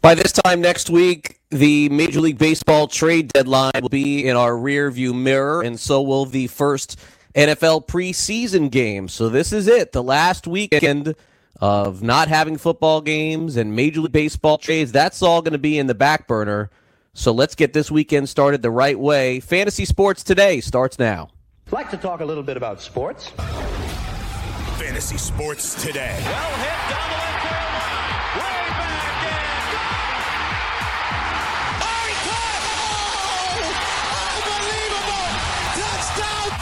By this time next week, the Major League Baseball trade deadline will be in our rear view mirror, and so will the first NFL preseason game. So this is it, the last weekend of not having football games and Major League Baseball trades. That's all going to be in the back burner. So let's get this weekend started the right way. Fantasy Sports Today starts now. I'd like to talk a little bit about sports. Fantasy Sports Today. Well hit down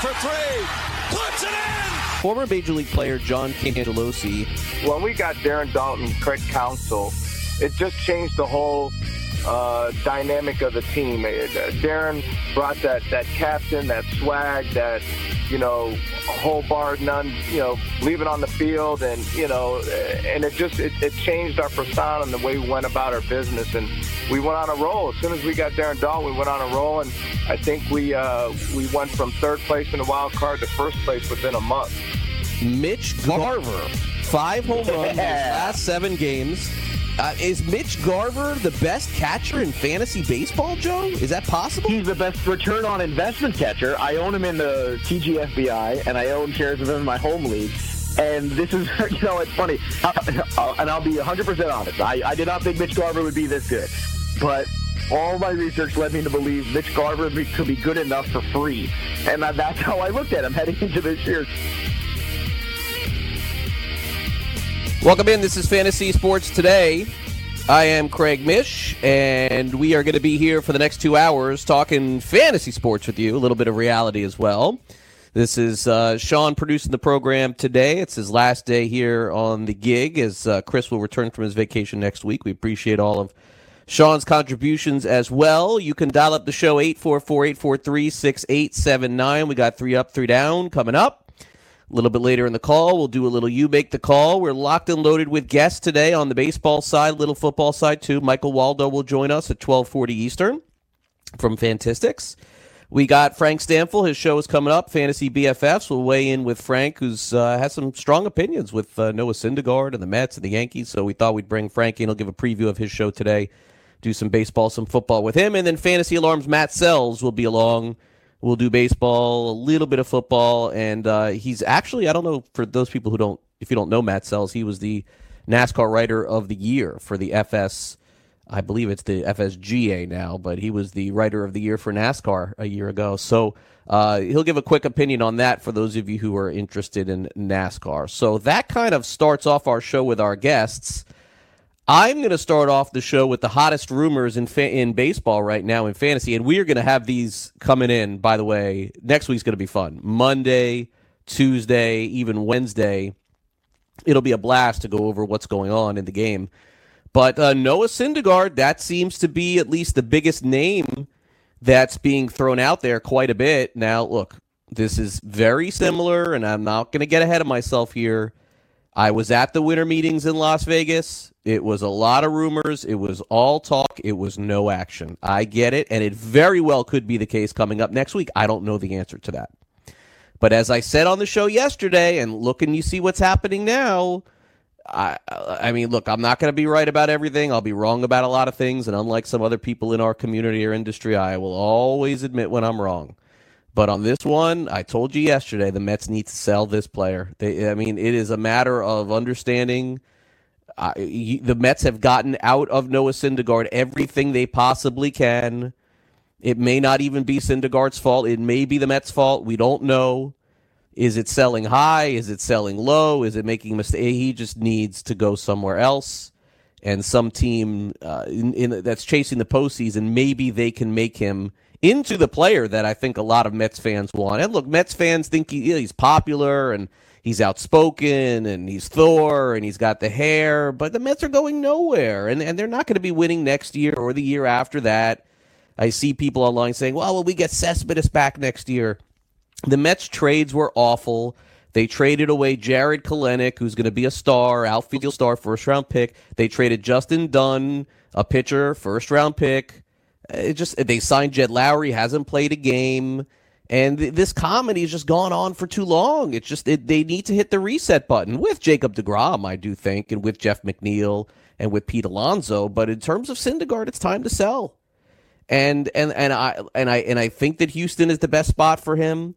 for three. Puts it in. Former Major League player John Cangelosi. When we got Darren Daulton, Craig Counsell, it just changed the whole uh, dynamic of the team. Uh, Darren brought that that captain, that swag, that you know whole bar none, you know, leaving on the field, and you know, and it just it, it changed our persona and the way we went about our business, and we went on a roll. As soon as we got Darren Daulton, we went on a roll, and I think we uh, we went from third place in the wild card to first place within a month. Mitch Garver, five home runs in the last seven games. Uh, is Mitch Garver the best catcher in fantasy baseball, Joe? Is that possible? He's the best return on investment catcher. I own him in the TGFBI, and I own shares of him in my home league. And this is, you know, it's funny. Uh, and I'll be 100% honest. I, I did not think Mitch Garver would be this good. But all my research led me to believe Mitch Garver could be good enough for free. And that's how I looked at him heading into this year. Welcome in. This is Fantasy Sports Today. I am Craig Mish, and we are going to be here for the next two hours talking fantasy sports with you, a little bit of reality as well. This is uh, Sean producing the program today. It's his last day here on the gig as uh, Chris will return from his vacation next week. We appreciate all of Sean's contributions as well. You can dial up the show 844 843 6879. We got three up, three down coming up. A little bit later in the call, we'll do a little you make the call. We're locked and loaded with guests today on the baseball side, little football side too. Michael Waldo will join us at 12:40 Eastern from Fantastics. We got Frank Stampfl. His show is coming up. Fantasy BFFs. We'll weigh in with Frank, who's uh, has some strong opinions with uh, Noah Syndergaard and the Mets and the Yankees. So we thought we'd bring Frank in. He'll give a preview of his show today. Do some baseball, some football with him, and then Fantasy Alarms. Matt Selz will be along We'll do baseball, a little bit of football, and uh, he's actually I don't know for those people who don't if you don't know Matt Selz, he was the NASCAR Writer of the Year for the FS. I believe it's the FSGA now, but he was the Writer of the Year for NASCAR a year ago. So uh, he'll give a quick opinion on that for those of you who are interested in NASCAR. So that kind of starts off our show with our guests. I'm going to start off the show with the hottest rumors in fa- in baseball right now in fantasy, and we are going to have these coming in. By the way, next week's going to be fun. Monday, Tuesday, even Wednesday, it'll be a blast to go over what's going on in the game. But uh, Noah Syndergaard, that seems to be at least the biggest name that's being thrown out there quite a bit. Now, look, this is very similar, and I'm not going to get ahead of myself here. I was at the winter meetings in Las Vegas. It was a lot of rumors. It was all talk. It was no action. I get it. And it very well could be the case coming up next week. I don't know the answer to that. But as I said on the show yesterday, and look and you see what's happening now, I, I mean, look, I'm not going to be right about everything. I'll be wrong about a lot of things. And unlike some other people in our community or industry, I will always admit when I'm wrong. But on this one, I told you yesterday, the Mets need to sell this player. They, I mean, it is a matter of understanding – the Mets have gotten out of Noah Syndergaard everything they possibly can. It may not even be Syndergaard's fault. It may be the Mets' fault. We don't know. Is it selling high? Is it selling low? Is it making a mistake? He just needs to go somewhere else. and some team uh, in, in, that's chasing the postseason, maybe they can make him into the player that I think a lot of Mets fans want. And look, Mets fans think he, he's popular and he's outspoken and he's Thor and he's got the hair, but the Mets are going nowhere and, and they're not going to be winning next year or the year after that. I see people online saying, well, will we get Cespedes back next year? The Mets trades were awful. They traded away Jarred Kelenic, who's going to be a star, outfield star, first round pick. They traded Justin Dunn, a pitcher, first round pick. It just they signed Jed Lowrie, hasn't played a game, and th- this comedy has just gone on for too long. It's just it, they need to hit the reset button with Jacob Degrom, I do think, and with Jeff McNeil and with Pete Alonso. But in terms of Syndergaard, it's time to sell. And and and I and I and I think that Houston is the best spot for him.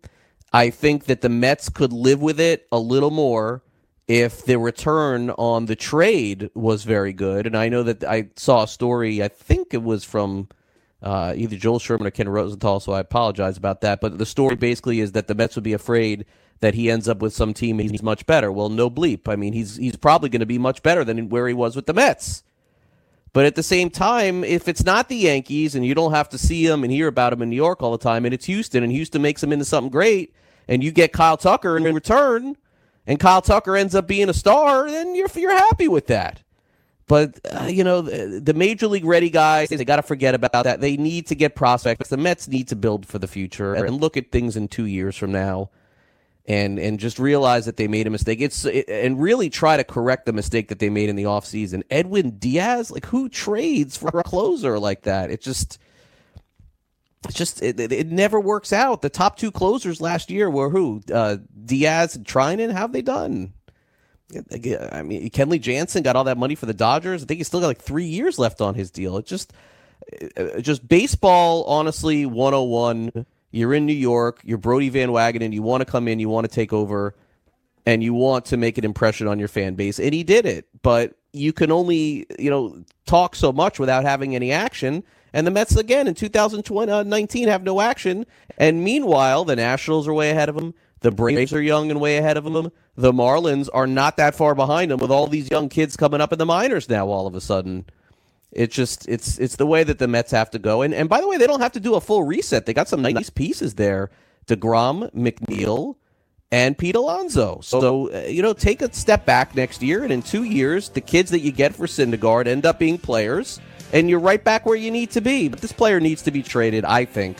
I think that the Mets could live with it a little more if the return on the trade was very good. And I know that I saw a story, I think it was from uh, either Joel Sherman or Ken Rosenthal, so I apologize about that. But the story basically is that the Mets would be afraid that he ends up with some team he's much better. Well, no bleep. I mean, he's he's probably going to be much better than where he was with the Mets. But at the same time, if it's not the Yankees and you don't have to see him and hear about him in New York all the time, and it's Houston and Houston makes him into something great, and you get Kyle Tucker in return, and Kyle Tucker ends up being a star, then you're you're happy with that. But uh, you know the, the, major league ready guys, they got to forget about that. They need to get prospects. The Mets need to build for the future and look at things in two years from now, and and just realize that they made a mistake. It's it, and really try to correct the mistake that they made in the offseason. Edwin Diaz, like who trades for a closer like that? It just it's just it, it, never works out. The top two closers last year were who? Uh, Diaz and Treinen. How have they done? I mean, Kenley Jansen got all that money for the Dodgers. I think he's still got like three years left on his deal. It just, uh, just baseball. Honestly, 101. You're in New York. You're Brodie Van Wagenen. And you want to come in. You want to take over, and you want to make an impression on your fan base. And he did it. But you can only, you know, talk so much without having any action. And the Mets again in 2019 have no action. And meanwhile, the Nationals are way ahead of them. The Braves are young and way ahead of them. The Marlins are not that far behind them with all these young kids coming up in the minors now all of a sudden. It's just it's it's the way that the Mets have to go. And and by the way, they don't have to do a full reset. They got some nice pieces there. DeGrom, McNeil, and Pete Alonso. So, uh, you know, take a step back next year, and in two years, the kids that you get for Syndergaard end up being players, and you're right back where you need to be. But this player needs to be traded, I think,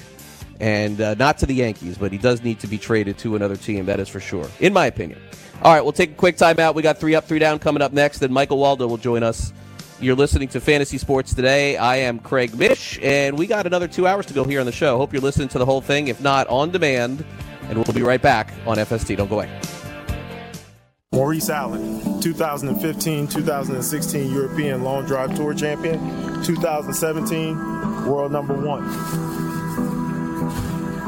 and uh, not to the Yankees, but he does need to be traded to another team. That is for sure, in my opinion. All right, we'll take a quick timeout. We got three up, three down coming up next. Then Michael Waldo will join us. You're listening to Fantasy Sports Today. I am Craig Mish, and we got another two hours to go here on the show. Hope you're listening to the whole thing, if not on demand. And we'll be right back on FST. Don't go away. Maurice Allen, 2015 2016 European Long Drive Tour Champion, 2017 World Number One.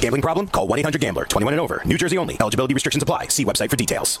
Gambling problem? Call 1-800-GAMBLER. 21 and over. New Jersey only. Eligibility restrictions apply. See website for details.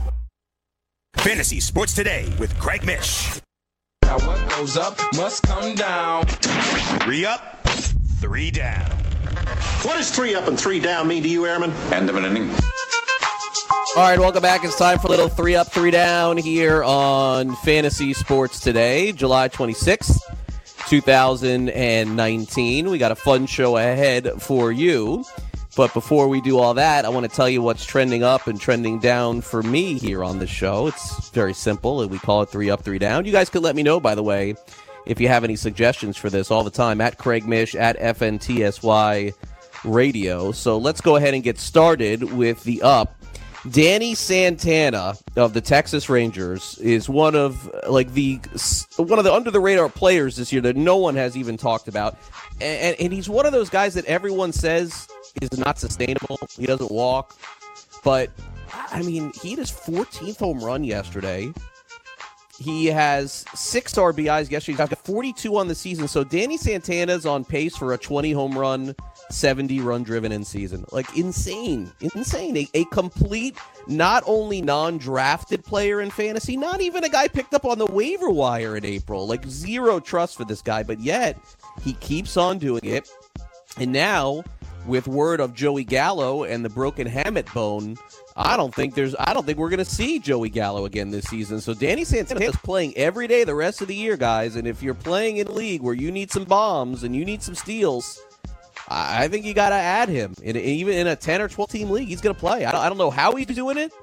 Fantasy Sports Today with Craig Mish. Now what goes up must come down. Three up, three down. What does three up and three down mean to you, Airman? End of an inning. All right, welcome back. It's time for a little three up, three down here on Fantasy Sports Today, July 26th, 2019. We got a fun show ahead for you. But before we do all that, I want to tell you what's trending up and trending down for me here on the show. It's very simple. and We call it three up, three down. You guys could let me know, by the way, if you have any suggestions for this all the time at Craig Mish at FNTSY Radio. So let's go ahead and get started with the up. Danny Santana of the Texas Rangers is one of like the one of the under the radar players this year that no one has even talked about, and, and he's one of those guys that everyone says is not sustainable. He doesn't walk, but I mean, he hit his 14th home run yesterday. He has six RBIs yesterday. He's got 42 on the season. So Danny Santana's on pace for a 20 home run, 70 run driven in season. Like insane, insane. A, a complete, not only non drafted player in fantasy, not even a guy picked up on the waiver wire in April. Like zero trust for this guy, but yet he keeps on doing it. And now with word of Joey Gallo and the broken hamate bone, I don't think there's I don't think we're going to see Joey Gallo again this season. So Danny Santana is playing every day the rest of the year, guys. And if you're playing in a league where you need some bombs and you need some steals, I think you got to add him. In, even in a 10 or 12 team league, he's going to play. I don't know how he's doing it.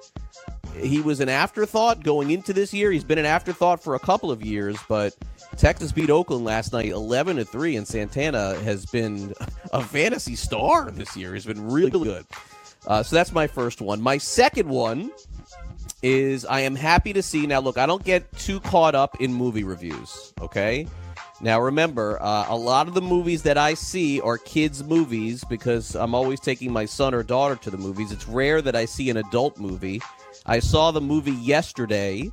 He was an afterthought going into this year. He's been an afterthought for a couple of years, but Texas beat Oakland last night 11 to 3 and Santana has been a fantasy star this year. He's been really good. Uh, so that's my first one. My second one is I am happy to see. Now, look, I don't get too caught up in movie reviews, okay? Now, remember, uh, a lot of the movies that I see are kids' movies because I'm always taking my son or daughter to the movies. It's rare that I see an adult movie. I saw the movie yesterday,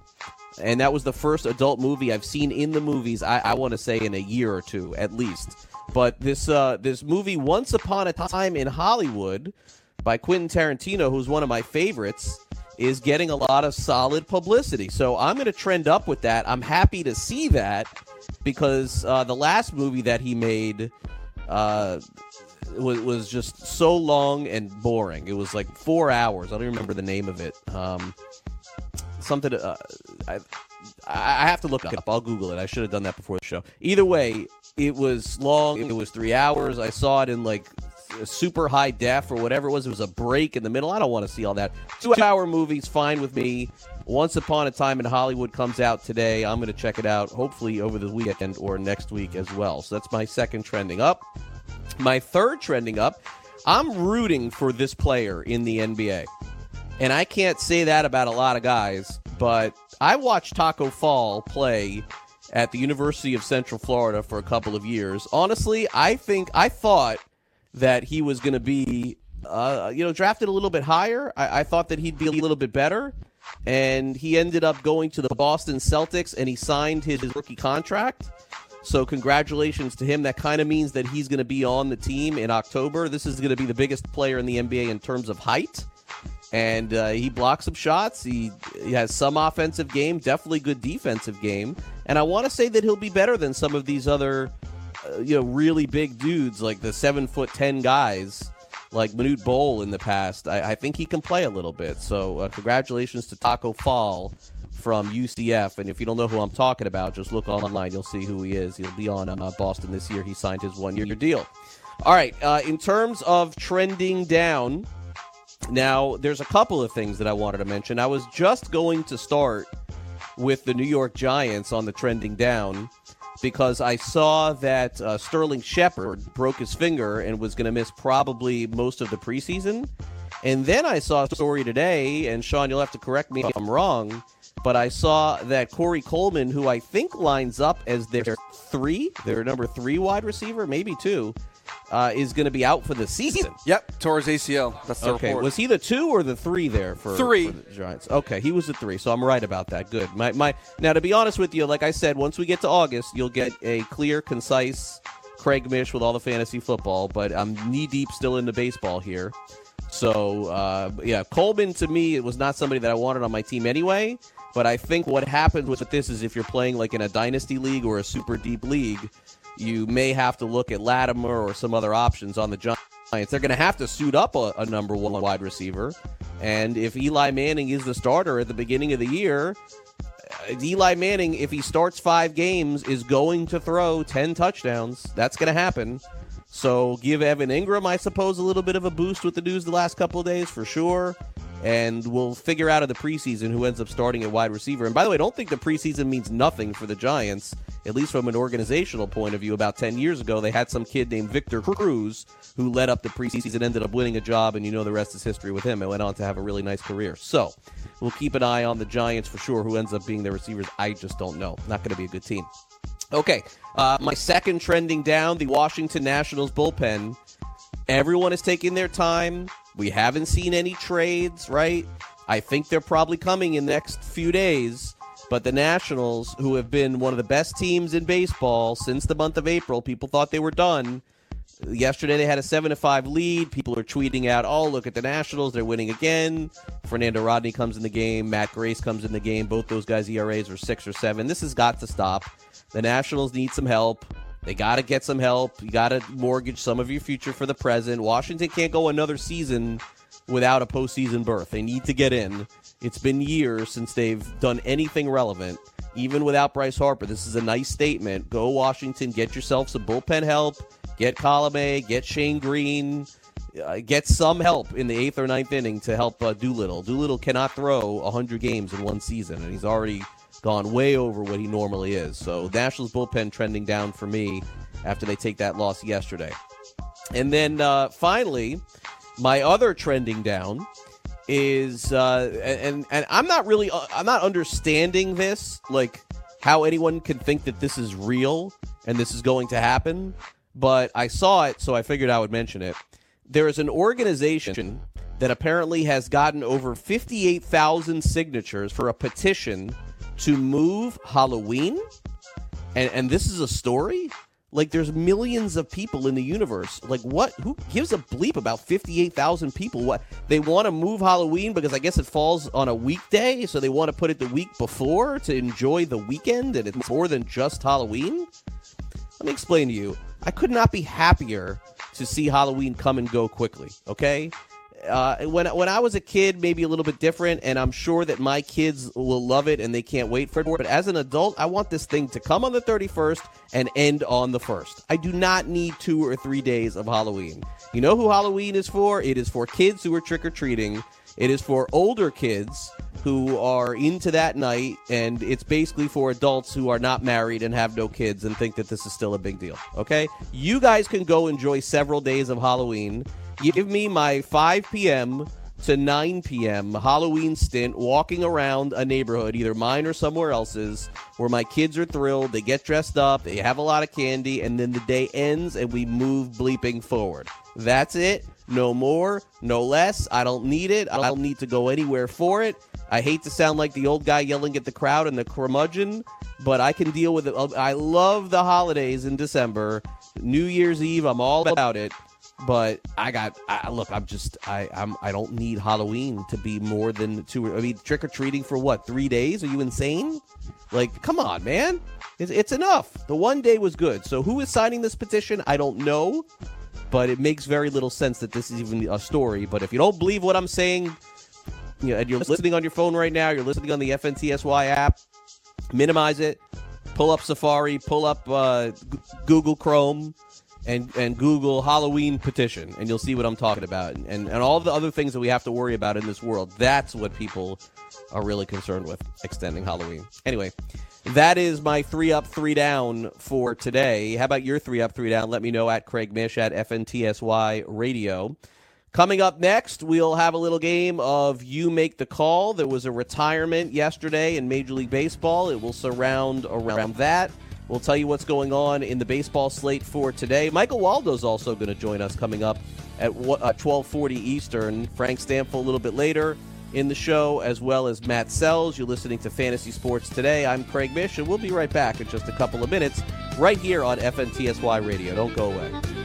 and that was the first adult movie I've seen in the movies. I, I want to say in a year or two at least. But this uh, this movie, Once Upon a Time in Hollywood, by Quentin Tarantino, who's one of my favorites, is getting a lot of solid publicity. So I'm going to trend up with that. I'm happy to see that because uh, the last movie that he made uh, was, was just so long and boring. It was like four hours. I don't remember the name of it. Um, something. Uh, I, I have to look up. I'll Google it. I should have done that before the show. Either way, it was long. It was three hours. I saw it in like super high def or whatever it was. It was a break in the middle. I don't want to see all that. Two hour movies, fine with me. Once Upon a Time in Hollywood comes out today. I'm going to check it out, hopefully over the weekend or next week as well. So that's my second trending up. My third trending up, I'm rooting for this player in the NBA. And I can't say that about a lot of guys, but I watched Taco Fall play at the University of Central Florida for a couple of years. Honestly, I think I thought that he was going to be uh, you know, drafted a little bit higher. I, I thought that he'd be a little bit better, and he ended up going to the Boston Celtics, and he signed his rookie contract. So congratulations to him. That kind of means that he's going to be on the team in October. This is going to be the biggest player in the NBA in terms of height. And uh, he blocks some shots. He, he has some offensive game, definitely good defensive game. And I want to say that he'll be better than some of these other, uh, you know, really big dudes like the seven foot ten guys like Manute Bol in the past. I, I think he can play a little bit. So uh, congratulations to Taco Fall from UCF. And if you don't know who I'm talking about, just look online. You'll see who he is. He'll be on uh, Boston this year. He signed his one year deal. All right. Uh, in terms of trending down, now there's a couple of things that I wanted to mention. I was just going to start with the New York Giants on the trending down because I saw that uh, Sterling Shepard broke his finger and was going to miss probably most of the preseason. And then I saw a story today, and Sean, you'll have to correct me if I'm wrong, but I saw that Corey Coleman, who I think lines up as their three, their number three wide receiver, maybe two, uh, is going to be out for the season. Yep, his ACL. That's the okay. report. Was he the two or the three there for Three. for the Giants? Okay, he was the three, so I'm right about that. Good. My my now to be honest with you, like I said, once we get to August, you'll get a clear, concise Craig Mish with all the fantasy football. But I'm knee deep still into baseball here. So uh, yeah, Coleman to me it was not somebody that I wanted on my team anyway. But I think what happens with this is if you're playing like in a dynasty league or a super deep league, you may have to look at Latimer or some other options on the Giants. They're going to have to suit up a, a number one wide receiver. And if Eli Manning is the starter at the beginning of the year, uh, Eli Manning, if he starts five games, is going to throw 10 touchdowns. That's going to happen. So give Evan Engram, I suppose, a little bit of a boost with the news the last couple of days for sure. And we'll figure out in the preseason who ends up starting at wide receiver. And by the way, I don't think the preseason means nothing for the Giants, at least from an organizational point of view. About 10 years ago, they had some kid named Victor Cruz who led up the preseason, ended up winning a job, and you know the rest is history with him. And went on to have a really nice career. So we'll keep an eye on the Giants for sure. Who ends up being their receivers, I just don't know. Not going to be a good team. Okay, uh, my second trending down the Washington Nationals bullpen. Everyone is taking their time. We haven't seen any trades, right? I think they're probably coming in the next few days. But the Nationals, who have been one of the best teams in baseball since the month of April, people thought they were done. Yesterday they had a seven to five lead. People are tweeting out, "Oh, look at the Nationals! They're winning again." Fernando Rodney comes in the game. Matt Grace comes in the game. Both those guys' ERAs are six or seven. This has got to stop. The Nationals need some help. They got to get some help. You got to mortgage some of your future for the present. Washington can't go another season without a postseason berth. They need to get in. It's been years since they've done anything relevant, even without Bryce Harper. This is a nice statement. Go Washington, get yourself some bullpen help. Get Colome, get Shane Greene, uh, get some help in the eighth or ninth inning to help uh, Doolittle. Doolittle cannot throw 100 games in one season, and he's already gone way over what he normally is. So Nationals bullpen trending down for me after they take that loss yesterday. And then uh, finally, my other trending down is uh, and and I'm not really uh, I'm not understanding this like how anyone can think that this is real and this is going to happen, but I saw it so I figured I would mention it. There is an organization that apparently has gotten over 58,000 signatures for a petition to move Halloween. And and this is a story? Like there's millions of people in the universe. Like what who gives a bleep about 58,000 people? What they want to move Halloween because I guess it falls on a weekday, so they want to put it the week before to enjoy the weekend and it's more than just Halloween? Let me explain to you. I could not be happier to see Halloween come and go quickly, okay? Uh, when when I was a kid, maybe a little bit different, and I'm sure that my kids will love it and they can't wait for it. But as an adult, I want this thing to come on the 31st and end on the first. I do not need two or three days of Halloween. You know who Halloween is for? It is for kids who are trick or treating. It is for older kids who are into that night, and it's basically for adults who are not married and have no kids and think that this is still a big deal. Okay? You guys can go enjoy several days of Halloween. Give me my 5 p.m. to 9 p.m. Halloween stint walking around a neighborhood, either mine or somewhere else's, where my kids are thrilled. They get dressed up, they have a lot of candy, and then the day ends and we move bleeping forward. That's it. no more, no less. I don't need it. I don't need to go anywhere for it. I hate to sound like the old guy yelling at the crowd and the curmudgeon, but I can deal with it. I love the holidays in December. New Year's Eve, I'm all about it. But I got I, look. I'm just I I'm I don't need Halloween to be more than two. I mean, trick or treating for what? Three days? Are you insane? Like, come on, man. It's, it's enough. The one day was good. So who is signing this petition? I don't know, but it makes very little sense that this is even a story. But if you don't believe what I'm saying, you know, and you're listening on your phone right now, you're listening on the FNTSY app, minimize it, pull up Safari, pull up uh, Google Chrome, and and Google Halloween petition, and you'll see what I'm talking about, and, and all the other things that we have to worry about in this world. That's what people are really concerned with extending Halloween. Anyway, that is my three up, three down for today. How about your three up, three down? Let me know at Craig Mish at FNTSY Radio. Coming up next, we'll have a little game of You Make the Call. There was a retirement yesterday in Major League Baseball. It will surround around that. We'll tell you what's going on in the baseball slate for today. Michael Waldo's also going to join us coming up at 12:40 uh, Eastern. Frank Stampfl a little bit later in the show, as well as Matt Selz. You're listening to Fantasy Sports Today. I'm Craig Mish, and we'll be right back in just a couple of minutes right here on FNTSY Radio. Don't go away.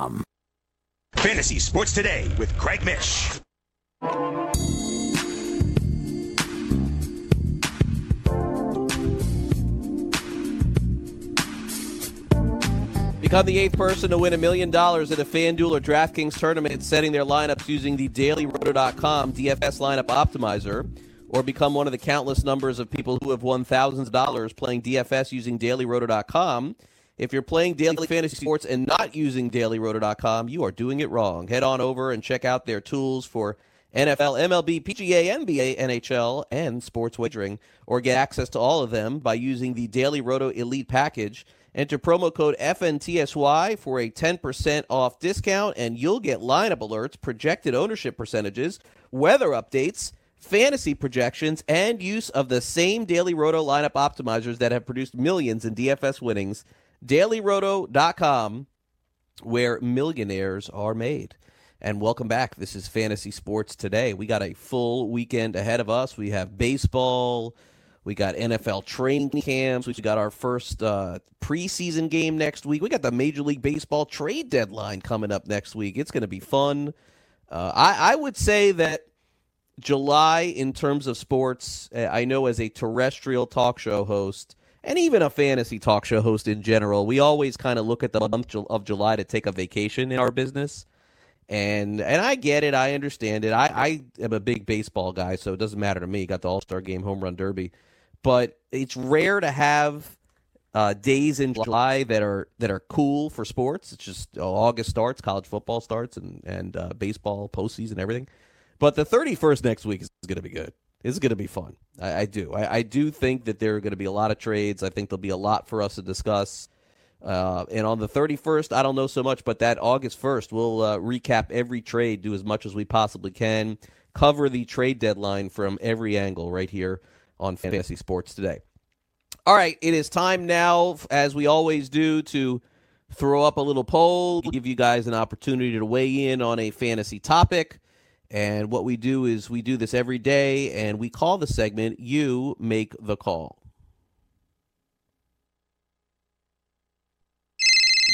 Fantasy Sports Today with Craig Mish. Become the eighth person to win a million dollars at a FanDuel or DraftKings tournament setting their lineups using the dailyroto.com DFS lineup optimizer. or become one of the countless numbers of people who have won thousands of dollars playing DFS using dailyroto.com. If you're playing daily fantasy sports and not using dailyroto.com, you are doing it wrong. Head on over and check out their tools for NFL, MLB, PGA, NBA, NHL, and sports wagering, or get access to all of them by using the Daily Roto Elite package. Enter promo code FNTSY for a 10% off discount, and you'll get lineup alerts, projected ownership percentages, weather updates, fantasy projections, and use of the same Daily Roto lineup optimizers that have produced millions in DFS winnings. DailyRoto.com, where millionaires are made. And welcome back. This is Fantasy Sports Today. We got a full weekend ahead of us. We have baseball. We got NFL training camps. We got our first uh, preseason game next week. We got the Major League Baseball trade deadline coming up next week. It's going to be fun. Uh, I, I would say that July, in terms of sports, I know as a terrestrial talk show host and even a fantasy talk show host in general, we always kind of look at the month of July to take a vacation in our business. And and I get it, I understand it. I, I am a big baseball guy, so it doesn't matter to me. Got the All Star Game, Home Run Derby, but it's rare to have uh, days in July that are that are cool for sports. It's just uh, August starts, college football starts, and and uh, baseball postseason, everything. But the 31st next week is going to be good. It's going to be fun. I, I do. I, I, do think that there are going to be a lot of trades. I think there'll be a lot for us to discuss. Uh, and on the 31st, I don't know so much, but that August 1st, we'll uh, recap every trade, do as much as we possibly can, cover the trade deadline from every angle right here on Fantasy Sports today. All right, it is time now, as we always do, to throw up a little poll, give you guys an opportunity to weigh in on a fantasy topic. And what we do is we do this every day, and we call the segment You Make the Call.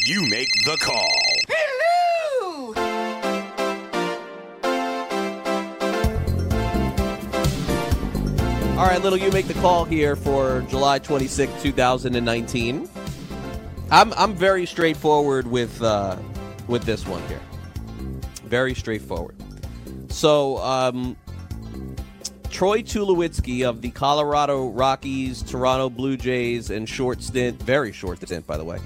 You make the call. Hello! All right, little you make the call here for July 26, 2019. I'm I'm very straightforward with uh, with this one here. Very straightforward. So, um, Troy Tulowitzki of the Colorado Rockies, Toronto Blue Jays, and short stint, very short stint, by the way,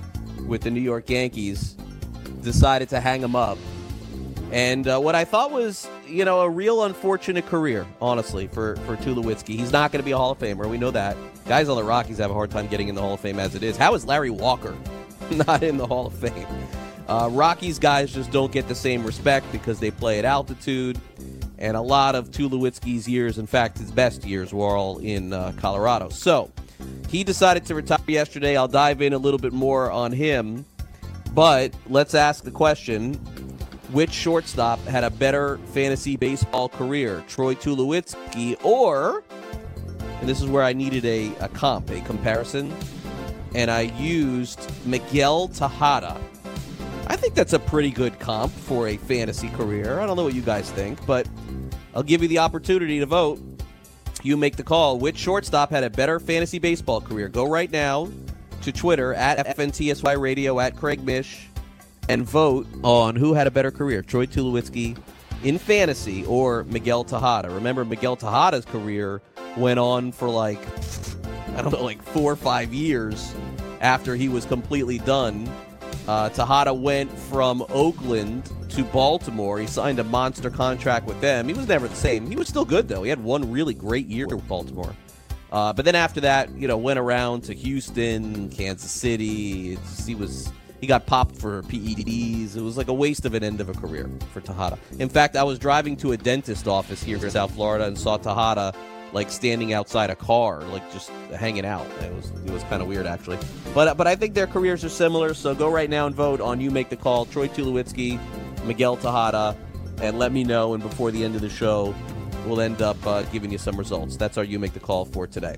with the New York Yankees, decided to hang him up. And uh, what I thought was, you know, a real unfortunate career, honestly, for, for Tulowitzki. He's not going to be a Hall of Famer. We know that. Guys on the Rockies have a hard time getting in the Hall of Fame as it is. How is Larry Walker not in the Hall of Fame? Uh, Rockies guys just don't get the same respect because they play at altitude. And a lot of Tulowitzki's years, in fact, his best years, were all in uh, Colorado. So he decided to retire yesterday. I'll dive in a little bit more on him. But let's ask the question which shortstop had a better fantasy baseball career, Troy Tulowitzki or, and this is where I needed a, a comp, a comparison, and I used Miguel Tejada. I think that's a pretty good comp for a fantasy career. I don't know what you guys think, but I'll give you the opportunity to vote. You make the call. Which shortstop had a better fantasy baseball career? Go right now to Twitter at FNTSY Radio at Craig Mish and vote on who had a better career, Troy Tulowitzki in fantasy or Miguel Tejada. Remember, Miguel Tejada's career went on for like, I don't know, like four or five years after he was completely done. Uh, Tejada went from Oakland to Baltimore. He signed a monster contract with them. He was never the same. He was still good, though. He had one really great year with Baltimore. Uh, but then after that, you know, went around to Houston, Kansas City. He was he got popped for PEDs. It was like a waste of an end of a career for Tejada. In fact, I was driving to a dentist office here in South Florida and saw Tejada like standing outside a car, like just hanging out. It was it was kind of weird actually. But but I think their careers are similar. So go right now and vote on you make the call. Troy Tulowitzki, Miguel Tejada, and let me know. And before the end of the show, we'll end up uh, giving you some results. That's our you make the call for today.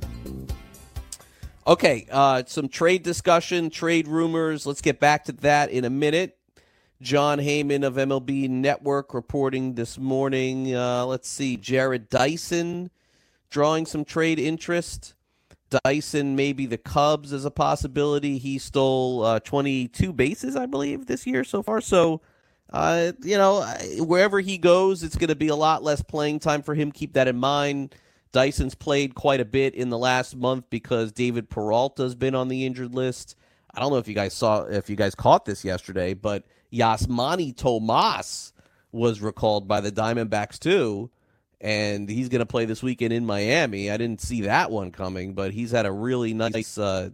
Okay, uh, some trade discussion, trade rumors. Let's get back to that in a minute. Jon Heyman of MLB Network reporting this morning. Uh, let's see, Jarrod Dyson drawing some trade interest. Dyson, maybe the Cubs as a possibility. He stole uh, 22 bases, I believe, this year so far. So, uh, you know, wherever he goes, it's going to be a lot less playing time for him. Keep that in mind. Dyson's played quite a bit in the last month because David Peralta's been on the injured list. I don't know if you guys saw if you guys caught this yesterday, but Yasmany Tomas was recalled by the Diamondbacks too, and he's going to play this weekend in Miami. I didn't see that one coming, but he's had a really nice uh,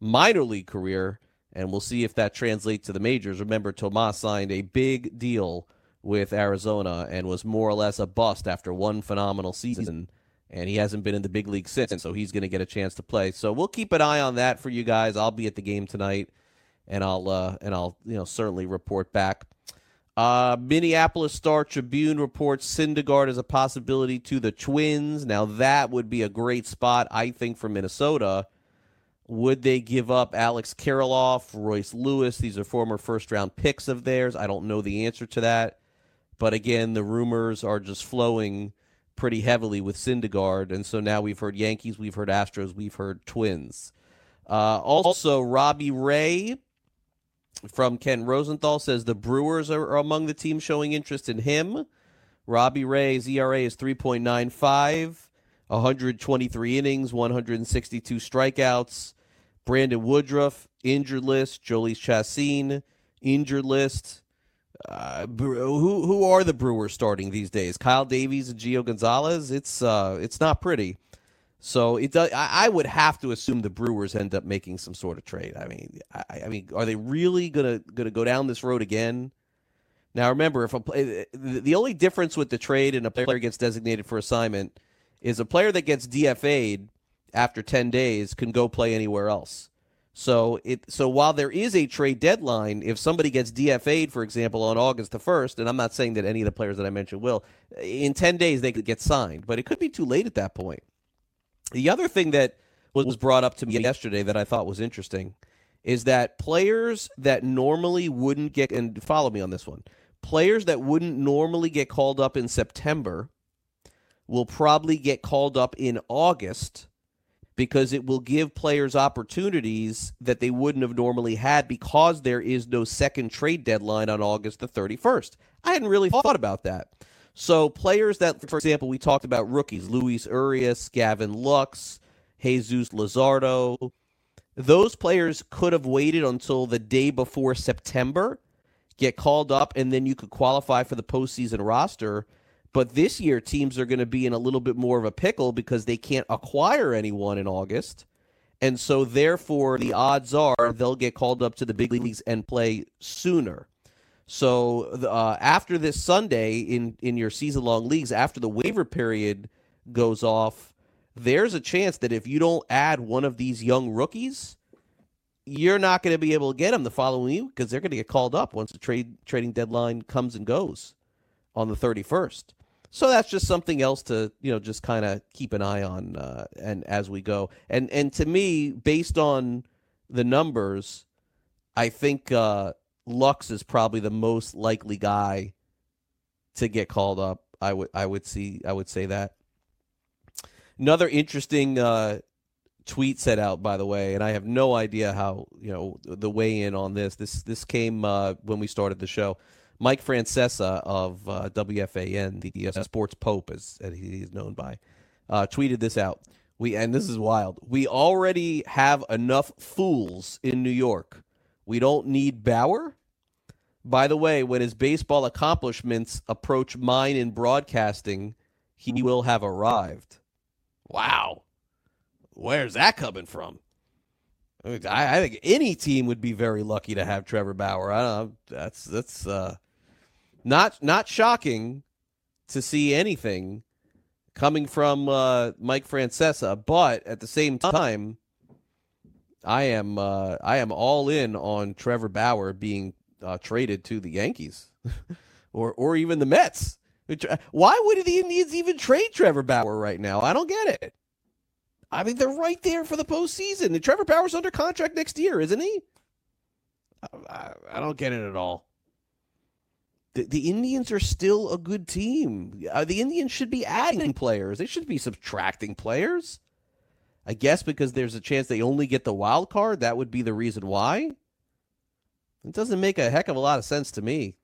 minor league career, and we'll see if that translates to the majors. Remember, Tomas signed a big deal with Arizona and was more or less a bust after one phenomenal season and he hasn't been in the big league since, so he's going to get a chance to play. So we'll keep an eye on that for you guys. I'll be at the game tonight, and I'll uh, and I'll you know certainly report back. Uh, Minneapolis Star Tribune reports Syndergaard as a possibility to the Twins. Now that would be a great spot, I think, for Minnesota. Would they give up Alex Kirilloff, Royce Lewis? These are former first round picks of theirs. I don't know the answer to that. But again, the rumors are just flowing pretty heavily with Syndergaard, and so now we've heard Yankees, we've heard Astros, we've heard Twins. Uh, also, Robbie Ray from Ken Rosenthal says the Brewers are, among the teams showing interest in him. Robbie Ray's ERA is 3.95, 123 innings, 162 strikeouts. Brandon Woodruff, injured list. Jhoulys Chacin, injured list. Uh, who who are the Brewers starting these days? Kyle Davies and Gio Gonzalez. It's uh, it's not pretty. So it does. I, I would have to assume the Brewers end up making some sort of trade. I mean, I, I mean, are they really gonna gonna go down this road again? Now remember, if a play, eh, the only difference with the trade and a player gets designated for assignment is a player that gets DFA'd after ten days can go play anywhere else. So it so while there is a trade deadline, if somebody gets DFA'd, for example, on August the first, and I'm not saying that any of the players that I mentioned will, eh, in ten days they could get signed, but it could be too late at that point. The other thing that was brought up to me yesterday that I thought was interesting is that players that normally wouldn't get and follow me on this one, players that wouldn't normally get called up in September will probably get called up in August because it will give players opportunities that they wouldn't have normally had because there is no second trade deadline on August the 31st. I hadn't really thought about that. So players that, for example, we talked about rookies, Luis Urias, Gavin Lux, Jesus Luzardo, those players could have waited until the day before September, get called up, and then you could qualify for the postseason roster – but this year, teams are going to be in a little bit more of a pickle because they can't acquire anyone in August. And so, therefore, the odds are they'll get called up to the big leagues and play sooner. So, uh, after this Sunday in, in your season long leagues, after the waiver period goes off, there's a chance that if you don't add one of these young rookies, you're not going to be able to get them the following week because they're going to get called up once the trade trading deadline comes and goes on the 31st. So that's just something else to you know just kind of keep an eye on uh, and as we go. And and to me, based on the numbers, I think uh, Lux is probably the most likely guy to get called up. I would I would see I would say that. Another interesting uh, tweet set out, by the way, and I have no idea how you know the weigh in on this. This this came uh, when we started the show. Mike Francesa of uh, WFAN, the uh, sports pope, as, as he is known by, uh, tweeted this out. We and this is wild. We already have enough fools in New York. We don't need Bauer. By the way, when his baseball accomplishments approach mine in broadcasting, he will have arrived. Wow. Where's that coming from? I, I think any team would be very lucky to have Trevor Bauer. I don't know. That's that's uh, not not shocking to see anything coming from uh, Mike Francesa, but at the same time, I am uh, I am all in on Trevor Bauer being uh, traded to the Yankees, or or even the Mets. Why would the Indians even trade Trevor Bauer right now? I don't get it. I mean, they're right there for the postseason. And Trevor Bauer's under contract next year, isn't he? I, I don't get it at all the, the Indians are still a good team. Uh, the Indians should be adding players. They should be subtracting players. I guess because there's a chance they only get the wild card. That would be the reason why. It doesn't make a heck of a lot of sense to me.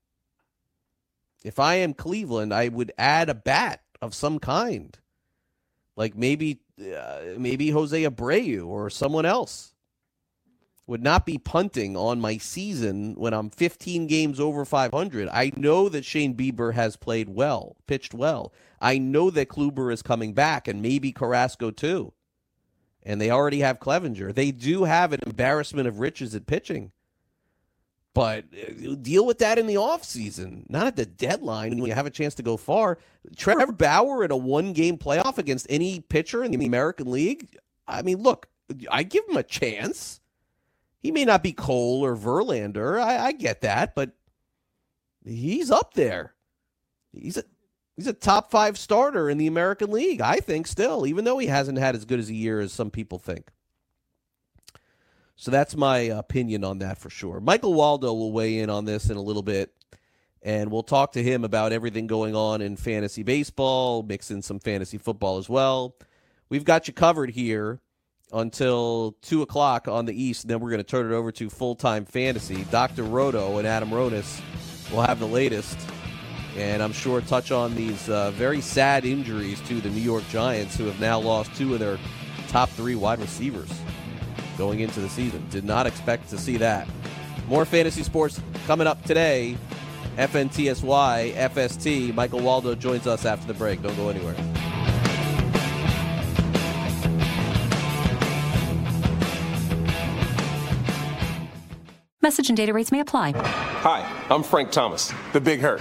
If I am Cleveland, I would add a bat of some kind. Like maybe uh, maybe Jose Abreu or someone else would not be punting on my season when I'm 15 games over 500. I know that Shane Bieber has played well, pitched well. I know that Kluber is coming back and maybe Carrasco too. And they already have Clevinger. They do have an embarrassment of riches at pitching. But uh, deal with that in the offseason, not at the deadline when you have a chance to go far. Trevor Bauer in a one game playoff against any pitcher in the American League. I mean, look, I give him a chance. He may not be Cole or Verlander. I, I get that, but he's up there. He's a he's a top five starter in the American League, I think, still, even though he hasn't had as good as a year as some people think. So that's my opinion on that for sure. Michael Waldo will weigh in on this in a little bit, and we'll talk to him about everything going on in fantasy baseball, mix in some fantasy football as well. We've got you covered here until 2 o'clock on the East, and then we're going to turn it over to full time fantasy. Dr. Roto and Adam Ronis will have the latest, and I'm sure touch on these uh, very sad injuries to the New York Giants, who have now lost two of their top three wide receivers going into the season. Did not expect to see that. More fantasy sports coming up today. FNTSY, FST. Michael Waldo joins us after the break. Don't go anywhere. Message and data rates may apply. Hi, I'm Frank Thomas, the Big Hurt.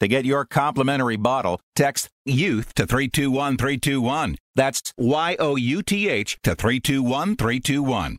To get your complimentary bottle, text YOUTH to 321321. That's Y O U T H to 321321.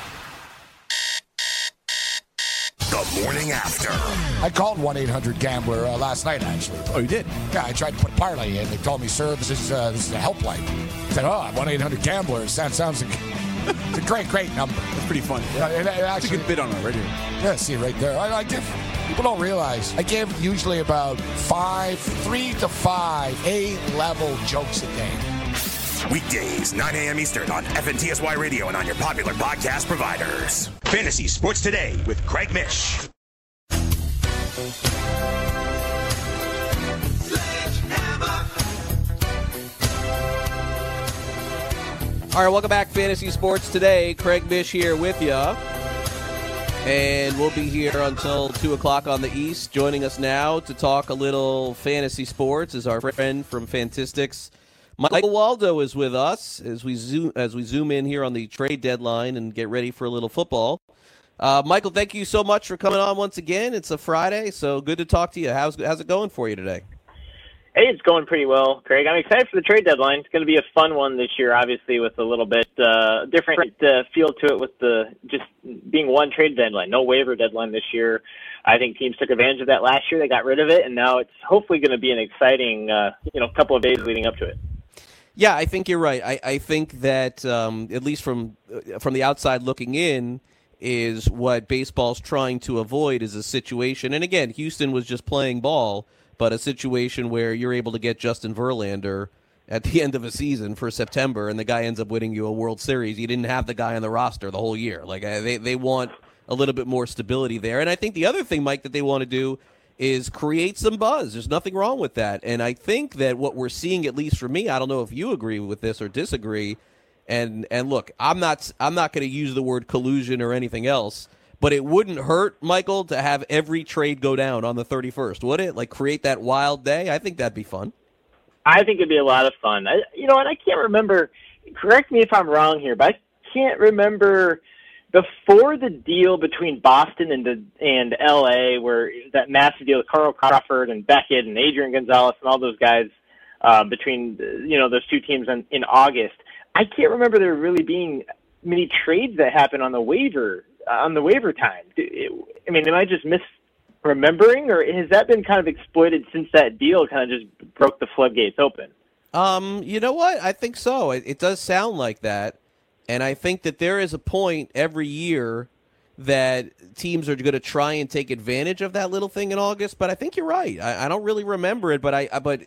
The morning after. I called 1 800 Gambler uh, last night, actually. Oh, you did? Yeah, I tried to put parlay in. They told me, sir, this is, uh, this is a helpline. I said, oh, 1 800 Gambler. That sounds like it's a great, great number. It's pretty funny. Yeah, it, it actually, it's a good bit on our radio. Yeah, see right there. I, I give people don't realize I give usually about five, three to five A-level jokes a day. Weekdays, 9 a.m. Eastern on FNTSY Radio and on your popular podcast providers. Fantasy Sports Today with Craig Mish. All right, welcome back, Fantasy Sports Today. Craig Mish here with you. And we'll be here until 2 o'clock on the East. Joining us now to talk a little fantasy sports is our friend from Fantistics. Michael Waldo is with us as we zoom as we zoom in here on the trade deadline and get ready for a little football. Uh, Michael, thank you so much for coming on once again. It's a Friday, so good to talk to you. How's how's it going for you today? Hey, it's going pretty well, Craig. I'm excited for the trade deadline. It's going to be a fun one this year, obviously, with a little bit uh, different uh, feel to it with the just being one trade deadline, no waiver deadline this year. I think teams took advantage of that last year. They got rid of it, and now it's hopefully going to be an exciting, uh, you know, couple of days leading up to it. Yeah, I think you're right. I, I think that um, at least from uh, from the outside looking in, is what baseball's trying to avoid is a situation. And again, Houston was just playing ball but a situation where you're able to get Justin Verlander at the end of a season for September, and the guy ends up winning you a World Series. You didn't have the guy on the roster the whole year. Like uh, they they want a little bit more stability there, and I think the other thing, Mike, that they want to do is create some buzz. There's nothing wrong with that, and I think that what we're seeing, at least for me, I don't know if you agree with this or disagree. And and look, I'm not I'm not going to use the word collusion or anything else but it wouldn't hurt, Michael, to have every trade go down on the 31st, would it? Like create that wild day? I think that'd be fun. I think it'd be a lot of fun. I, you know, and I can't remember. Correct me if I'm wrong here, but I can't remember before the deal between Boston and the, and L.A., where that massive deal with Carl Crawford and Beckett and Adrian Gonzalez and all those guys uh, between you know those two teams in, in August. I can't remember there really being many trades that happened on the waiver on the waiver time. I mean, am I just misremembering, or has that been kind of exploited since that deal kind of just broke the floodgates open? Um, you know what? I think so. It, it does sound like that, and I think that there is a point every year that teams are going to try and take advantage of that little thing in August. But I think you're right. I, I don't really remember it, but I, I but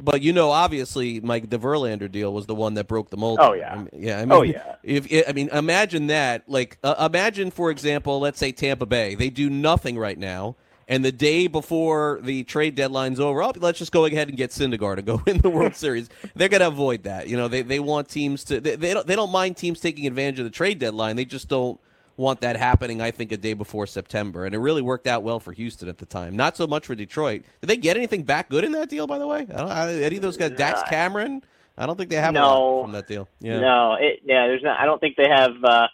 but you know, obviously, Mike the Verlander deal was the one that broke the mold. Oh yeah, I mean, yeah. I mean, oh yeah. If I mean, imagine that. Like, uh, imagine for example, let's say Tampa Bay. They do nothing right now, and the day before the trade deadline's over, oh, let's just go ahead and get Syndergaard and go win the World Series. They're going to avoid that. You know, they they want teams to. They, they don't they don't mind teams taking advantage of the trade deadline. They just don't want that happening, I think, a day before September. And it really worked out well for Houston at the time. Not so much for Detroit. Did they get anything back good in that deal, by the way? I don't, I, any of those guys, Daz Cameron? I don't think they have no, from that deal. Yeah. No, it, yeah, there's not. I don't think they have uh,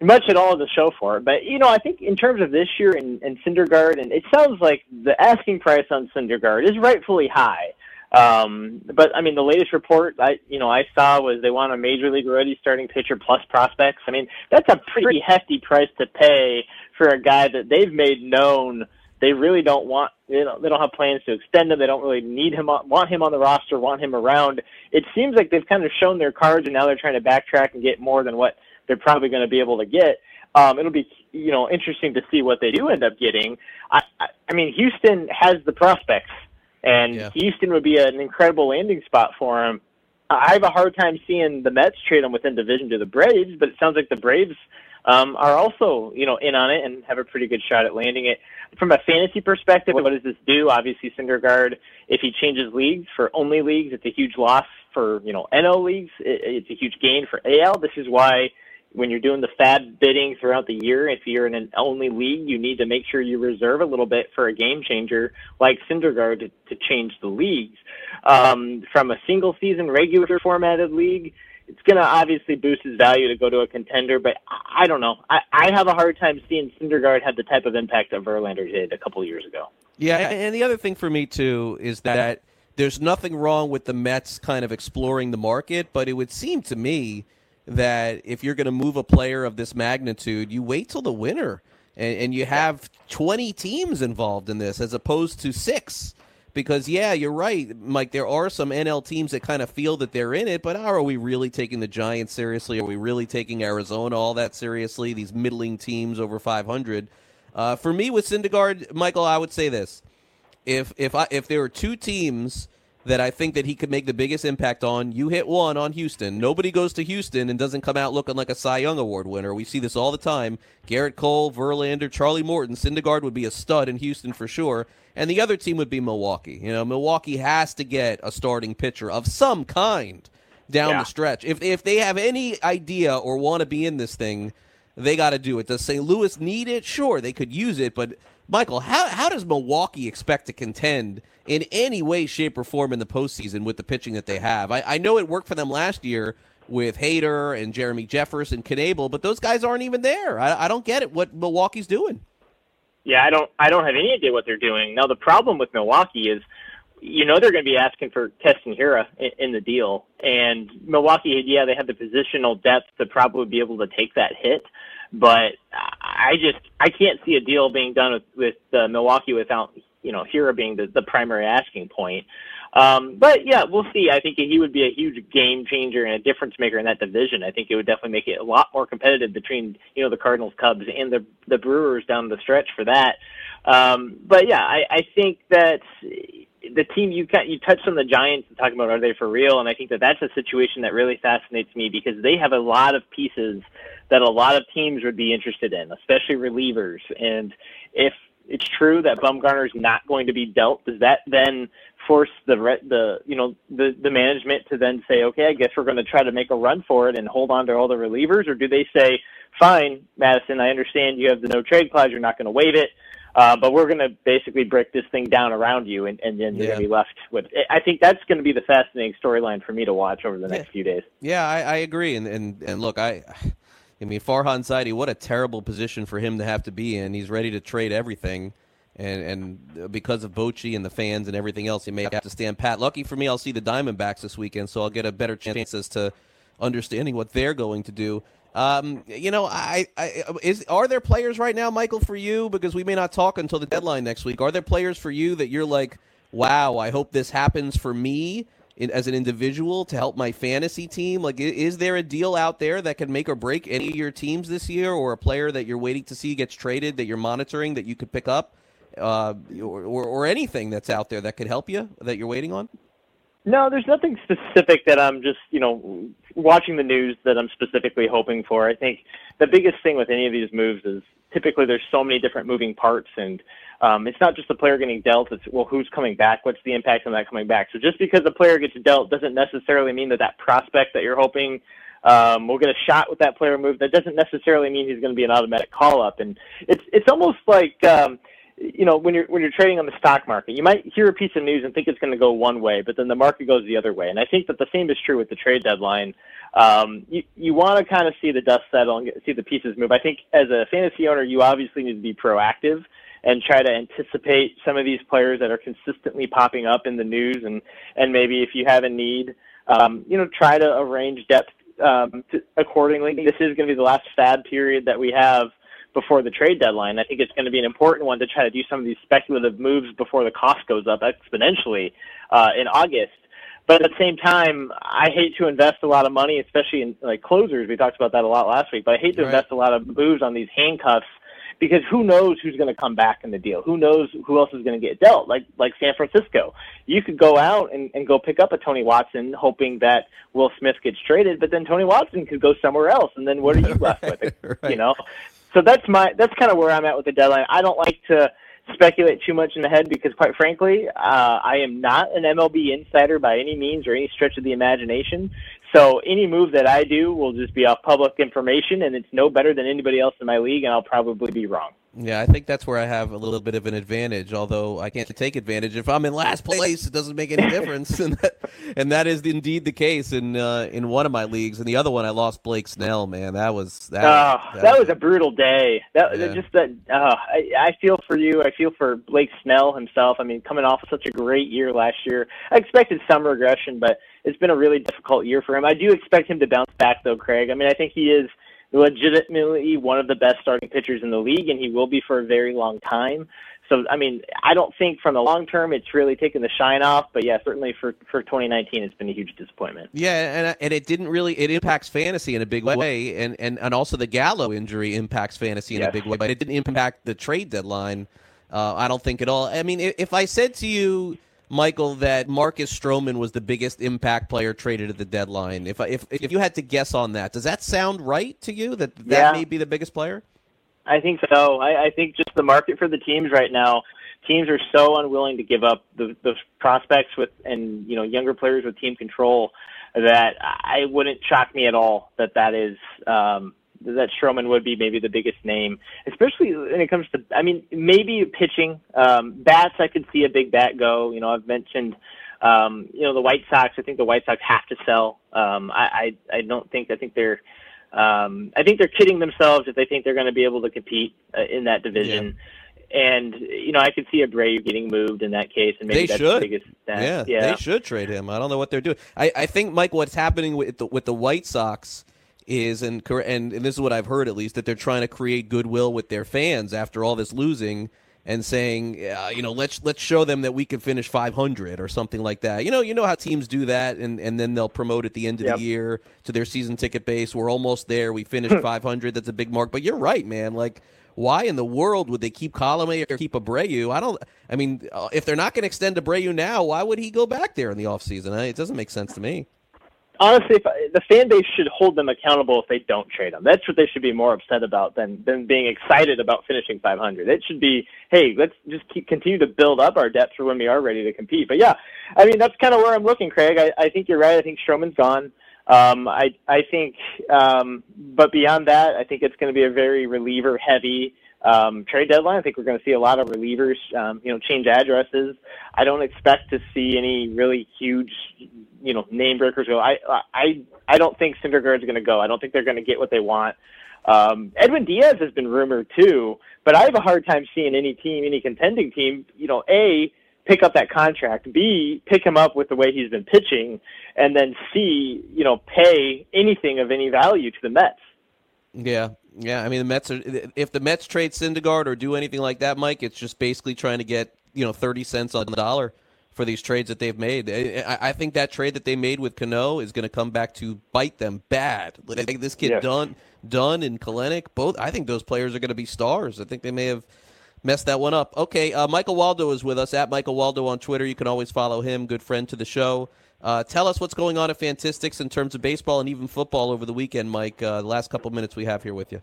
much at all to show for it. But you know, I think in terms of this year and, and Syndergaard, and it sounds like the asking price on Syndergaard is rightfully high. Um, but I mean, the latest report I you know I saw was they want a major league ready starting pitcher plus prospects. I mean, that's a pretty hefty price to pay for a guy that they've made known they really don't want you know they don't have plans to extend him. They don't really need him on, want him on the roster, want him around. It seems like they've kind of shown their cards, and now they're trying to backtrack and get more than what they're probably going to be able to get. Um, it'll be you know interesting to see what they do end up getting. I, I, I mean, Houston has the prospects and yeah. Houston would be an incredible landing spot for him. I have a hard time seeing the Mets trade him within division to the Braves, but it sounds like the Braves um, are also, you know, in on it and have a pretty good shot at landing it. From a fantasy perspective, what does this do? Obviously, Syndergaard, if he changes leagues for only leagues, it's a huge loss for, you know, NL leagues. It's a huge gain for AL. This is why when you're doing the FAAB bidding throughout the year, if you're in an only league, you need to make sure you reserve a little bit for a game changer like Syndergaard to, to change the leagues. Um, from a single season regular formatted league, it's going to obviously boost his value to go to a contender, but I don't know. I, I have a hard time seeing Syndergaard have the type of impact that Verlander did a couple years ago. Yeah, and the other thing for me too is that there's nothing wrong with the Mets kind of exploring the market, but it would seem to me that if you're going to move a player of this magnitude, you wait till the winter and, and you have 20 teams involved in this as opposed to six. Because, yeah, you're right, Mike. There are some NL teams that kind of feel that they're in it, but are we really taking the Giants seriously? Are we really taking Arizona all that seriously? These middling teams over 500. Uh, for me, with Syndergaard, Michael, I would say this: if if I, if there were two teams that I think that he could make the biggest impact on. You hit one on Houston. Nobody goes to Houston and doesn't come out looking like a Cy Young Award winner. We see this all the time. Gerrit Cole, Verlander, Charlie Morton, Syndergaard would be a stud in Houston for sure. And the other team would be Milwaukee. You know, Milwaukee has to get a starting pitcher of some kind down yeah. the stretch. If if they have any idea or want to be in this thing, they got to do it. Does St. Louis need it? Sure, they could use it, but Michael, how how does Milwaukee expect to contend in any way, shape, or form in the postseason with the pitching that they have? I, I know it worked for them last year with Hader and Jeremy Jeffress and Knebel, but those guys aren't even there. I, I don't get it. What Milwaukee's doing? Yeah, I don't. I don't have any idea what they're doing. Now the problem with Milwaukee is, you know, they're going to be asking for Keston Hiura in, in the deal, and Milwaukee, yeah, they have the positional depth to probably be able to take that hit, but I just I can't see a deal being done with with uh, Milwaukee without you know Hiura being the, the primary asking point. Um, but yeah, we'll see. I think he would be a huge game changer and a difference maker in that division. I think it would definitely make it a lot more competitive between you know the Cardinals, Cubs, and the the Brewers down the stretch for that. Um, but yeah, I, I think that the team you you touched on the Giants and talking about are they for real, and I think that that's a situation that really fascinates me because they have a lot of pieces that a lot of teams would be interested in, especially relievers. And if it's true that Bumgarner's not going to be dealt, does that then force the the you know the the management to then say, okay, I guess we're going to try to make a run for it and hold on to all the relievers, or do they say, fine, Madison, I understand you have the no trade clause, you're not going to waive it. Uh, but we're going to basically break this thing down around you, and, and then you're Yeah. going to be left with. I think that's going to be the fascinating storyline for me to watch over the next few days. Yeah, I, I agree. And, and and look, I, I mean, Farhan Zaidi, what a terrible position for him to have to be in. He's ready to trade everything, and and because of Bochy and the fans and everything else, he may have to stand pat. Lucky for me, I'll see the Diamondbacks this weekend, so I'll get a better chance as to understanding what they're going to do. Um, you know, I, I is are there players right now, Michael, for you? Because we may not talk until the deadline next week. Are there players for you that you're like, wow, I hope this happens for me in, as an individual to help my fantasy team? Like, is there a deal out there that can make or break any of your teams this year, or a player that you're waiting to see gets traded that you're monitoring that you could pick up, uh, or, or or anything that's out there that could help you that you're waiting on? No, there's nothing specific that I'm just, you know, watching the news that I'm specifically hoping for. I think the biggest thing with any of these moves is typically there's so many different moving parts and um, it's not just the player getting dealt, it's, well, who's coming back? What's the impact on that coming back? So just because a player gets dealt doesn't necessarily mean that that prospect that you're hoping um, will get a shot with that player move. That doesn't necessarily mean he's going to be an automatic call up. And it's, it's almost like, um, you know, when you're when you're trading on the stock market, you might hear a piece of news and think it's going to go one way, but then the market goes the other way. And I think that the same is true with the trade deadline. Um, you you want to kind of see the dust settle and get, see the pieces move. I think as a fantasy owner, you obviously need to be proactive and try to anticipate some of these players that are consistently popping up in the news, and and maybe if you have a need, um, you know, try to arrange depth um, to, accordingly. This is going to be the last FAAB period that we have before the trade deadline. I think it's going to be an important one to try to do some of these speculative moves before the cost goes up exponentially uh, in August. But at the same time, I hate to invest a lot of money, especially in like closers. We talked about that a lot last week. But I hate to Right. invest a lot of moves on these handcuffs because who knows who's going to come back in the deal? Who knows who else is going to get dealt? Like like San Francisco, you could go out and, and go pick up a Tony Watson, hoping that Will Smith gets traded, but then Tony Watson could go somewhere else, and then what are you left with? You know, so that's my that's kind of where I'm at with the deadline. I don't like to speculate too much in the head because, quite frankly, uh, I am not an MLB insider by any means or any stretch of the imagination. So any move that I do will just be off public information, and it's no better than anybody else in my league, and I'll probably be wrong. Yeah, I think that's where I have a little bit of an advantage. Although I can't take advantage if I'm in last place, it doesn't make any difference, and that, and that is indeed the case in uh, in one of my leagues. And the other one, I lost Blake Snell. Man, that was that. oh, was, that was a brutal day. That Yeah. just that. Uh, I, I feel for you. I feel for Blake Snell himself. I mean, coming off of such a great year last year, I expected some regression, but it's been a really difficult year for him. I do expect him to bounce back, though, Craig. I mean, I think he is legitimately one of the best starting pitchers in the league, and he will be for a very long time. So, I mean, I don't think from the long term it's really taken the shine off, but yeah, certainly for for 2019, it's been a huge disappointment. Yeah, and and it didn't really it impacts fantasy in a big way, and and, and also the Gallo injury impacts fantasy in a big way, but it didn't impact the trade deadline. Uh, I don't think at all. I mean, if I said to you, Michael, that Marcus Stroman was the biggest impact player traded at the deadline, if if if you had to guess on that, does that sound right to you? That that Yeah. may be the biggest player? I think so. I, I think just the market for the teams right now, teams are so unwilling to give up the, the prospects with and you know younger players with team control that I wouldn't shock me at all that that is um, that Stroman would be maybe the biggest name, especially when it comes to. I mean, maybe pitching. Um, bats, I could see a big bat go. You know, I've mentioned. Um, you know, the White Sox. I think the White Sox have to sell. Um, I, I I don't think. I think they're. Um, I think they're kidding themselves if they think they're going to be able to compete uh, in that division. And you know, I could see Abreu getting moved in that case, and maybe they that's should. the biggest. Yeah, yeah, they should trade him. I don't know what they're doing. I, I think Mike, what's happening with the, with the White Sox is, and, and and this is what I've heard at least, that they're trying to create goodwill with their fans after all this losing, and saying, uh, you know, let's let's show them that we can finish 500 or something like that. You know, you know how teams do that, and and then they'll promote at the end of Yep. the year to their season ticket base. We're almost there. We finished 500. That's a big mark. But you're right, man. Like. Why in the world would they keep Colome or keep Abreu? I don't. I mean, uh, if they're not going to extend Abreu now, why would he go back there in the offseason? It doesn't make sense to me. Honestly, if, the fan base should hold them accountable if they don't trade them. That's what they should be more upset about than than being excited about finishing 500. It should be, hey, let's just keep continue to build up our depth for when we are ready to compete. But yeah, I mean that's kind of where I'm looking, Craig. I, I think you're right. I think Stroman's gone. Um, I I think, um, but beyond that, I think it's going to be a very reliever heavy um, trade deadline. I think we're going to see a lot of relievers, um, you know, change addresses. I don't expect to see any really huge, you know, name breakers go. I I I don't think Syndergaard's going to go. I don't think they're going to get what they want. Um, Edwin Diaz has been rumored too, but I have a hard time seeing any team, any contending team, you know, a pick up that contract, b pick him up with the way he's been pitching, and then c you know pay anything of any value to the Mets. Yeah, yeah. I mean, the Mets are. If the Mets trade Syndergaard or do anything like that, Mike, it's just basically trying to get you know thirty cents on the dollar for these trades that they've made. I, I think that trade that they made with Cano is going to come back to bite them bad. Like this kid Yes. Dunn, Dunn and Kelenic, both. I think those players are going to be stars. I think they may have messed that one up. Okay, uh, Michael Waldo is with us at Michael Waldo on Twitter. You can always follow him. Good friend to the show. Uh, tell us what's going on at Fantistics in terms of baseball and even football over the weekend, Mike. Uh, the last couple minutes we have here with you.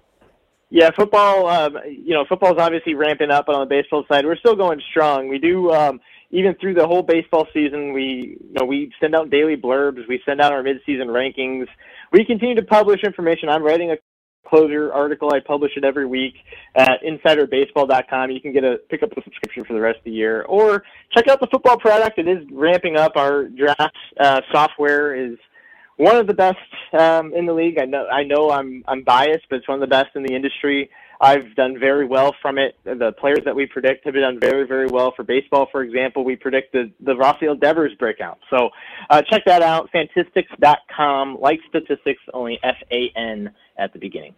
Yeah, football. Um, you know, football's obviously ramping up, but on the baseball side, we're still going strong. We do um, even through the whole baseball season. We, you know, we send out daily blurbs. We send out our midseason rankings. We continue to publish information. I'm writing a closer article. I publish it every week at InsiderBaseball.com. You can get a pick up a subscription for the rest of the year, or check out the football product. It is ramping up. Our draft uh, software is one of the best um, in the league. I know I know I'm I'm biased, but it's one of the best in the industry. I've done very well from it. The players that we predict have done very very well. For baseball, for example, we predict the the Rafael Devers breakout. So uh, check that out. Fantistics.com. Like statistics, only F A N at the beginning.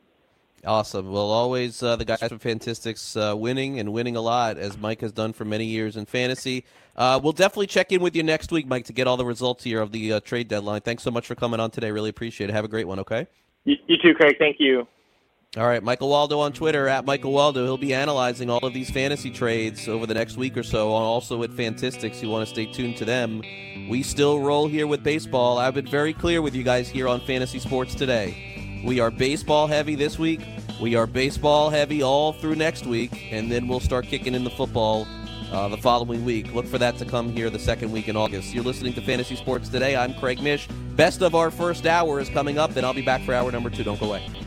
Awesome. Well, always uh, the guys from Fantistics uh, winning and winning a lot, as Mike has done for many years in fantasy. Uh, we'll definitely check in with you next week, Mike, to get all the results here of the uh, trade deadline. Thanks so much for coming on today. Really appreciate it. Have a great one, okay? You, you too, Craig. Thank you. All right, Michael Waldo on Twitter at Michael Waldo. He'll be analyzing all of these fantasy trades over the next week or so. Also at Fantistics, you want to stay tuned to them. We still roll here with baseball. I've been very clear with you guys here on Fantasy Sports today. We are baseball heavy this week. We are baseball heavy all through next week, and then we'll start kicking in the football uh, the following week. Look for that to come here the second week in August. You're listening to Fantasy Sports today. I'm Craig Mish. Best of our first hour is coming up, then I'll be back for hour number two. Don't go away.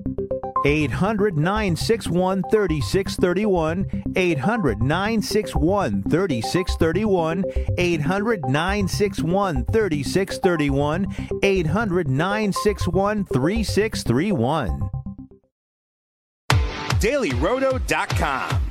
800 961 3631. 800 961 3631. 800 961 3631. 800 961 3631. DailyRoto.com.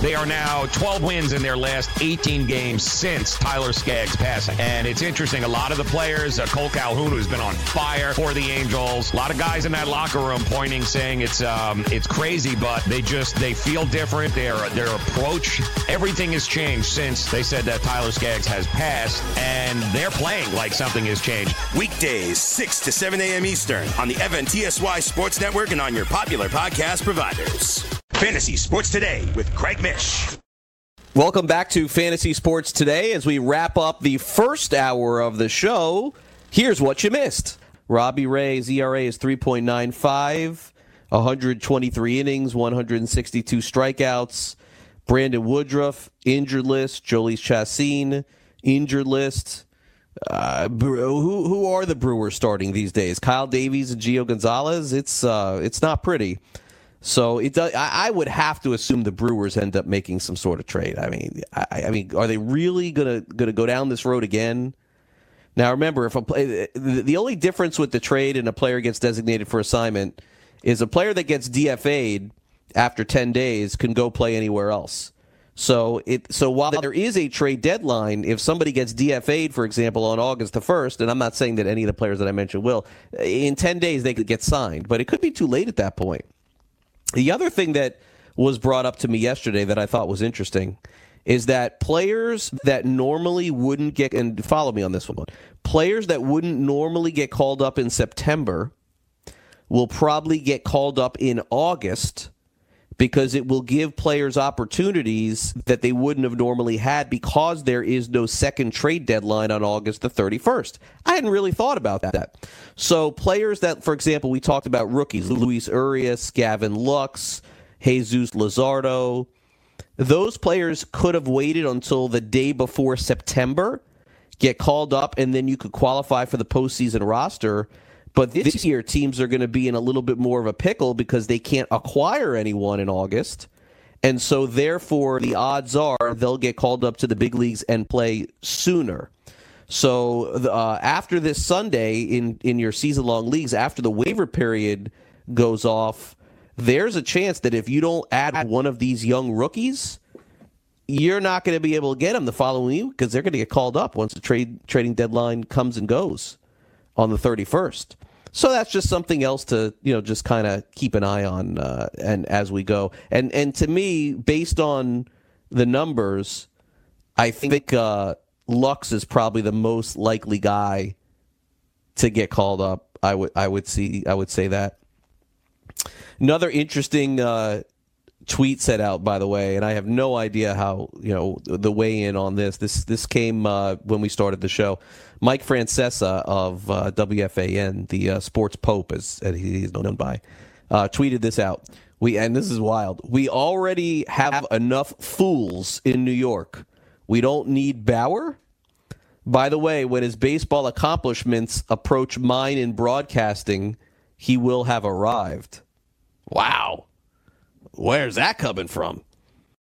They are now 12 wins in their last 18 games since Tyler Skaggs passing. And it's interesting, a lot of the players, uh, Cole Calhoun, who's been on fire for the Angels, a lot of guys in that locker room pointing, saying it's um, it's crazy, but they just they feel different. Their their approach, everything has changed since they said that Tyler Skaggs has passed, and they're playing like something has changed. Weekdays, 6 to 7 a.m. Eastern on the FNTSY Sports Network and on your popular podcast providers. Fantasy Sports Today with Craig Mish. Welcome back to Fantasy Sports Today as we wrap up the first hour of the show. Here's what you missed. Robbie Ray's ERA is 3.95, 123 innings, 162 strikeouts. Brandon Woodruff, injured list. Jhoulys Chacin, injured list. Uh, who who are the Brewers starting these days? Kyle Davies and Gio Gonzalez. It's uh, it's not pretty. So it does, I, I would have to assume the Brewers end up making some sort of trade. I mean, I, I mean, are they really gonna gonna go down this road again? Now remember, if a play, the, the only difference with the trade and a player gets designated for assignment is a player that gets DFA'd after ten days can go play anywhere else. So it so while there is a trade deadline, if somebody gets DFA'd, for example, on August the first, and I'm not saying that any of the players that I mentioned will, in ten days they could get signed, but it could be too late at that point. The other thing that was brought up to me yesterday that I thought was interesting is that players that normally wouldn't get and follow me on this one players that wouldn't normally get called up in September will probably get called up in August because it will give players opportunities that they wouldn't have normally had because there is no second trade deadline on August the 31st. I hadn't really thought about that. So, players that, for example, we talked about rookies Luis Urias, Gavin Lux, Jesus Luzardo, those players could have waited until the day before September, get called up, and then you could qualify for the postseason roster but this year, teams are going to be in a little bit more of a pickle because they can't acquire anyone in August. And so, therefore, the odds are they'll get called up to the big leagues and play sooner. So, uh, after this Sunday in, in your season long leagues, after the waiver period goes off, there's a chance that if you don't add one of these young rookies, you're not going to be able to get them the following week because they're going to get called up once the trade trading deadline comes and goes on the 31st. So that's just something else to you know just kind of keep an eye on uh, and as we go. And and to me, based on the numbers, I think uh, Lux is probably the most likely guy to get called up. I would I would see I would say that. Another interesting uh, tweet set out, by the way, and I have no idea how you know the weigh in on this. This this came uh, when we started the show. Mike Francesa of uh, WFAN, the uh, sports pope, as, as he's known by, uh, tweeted this out. We and this is wild. We already have enough fools in New York. We don't need Bauer. By the way, when his baseball accomplishments approach mine in broadcasting, he will have arrived. Wow. Where's that coming from?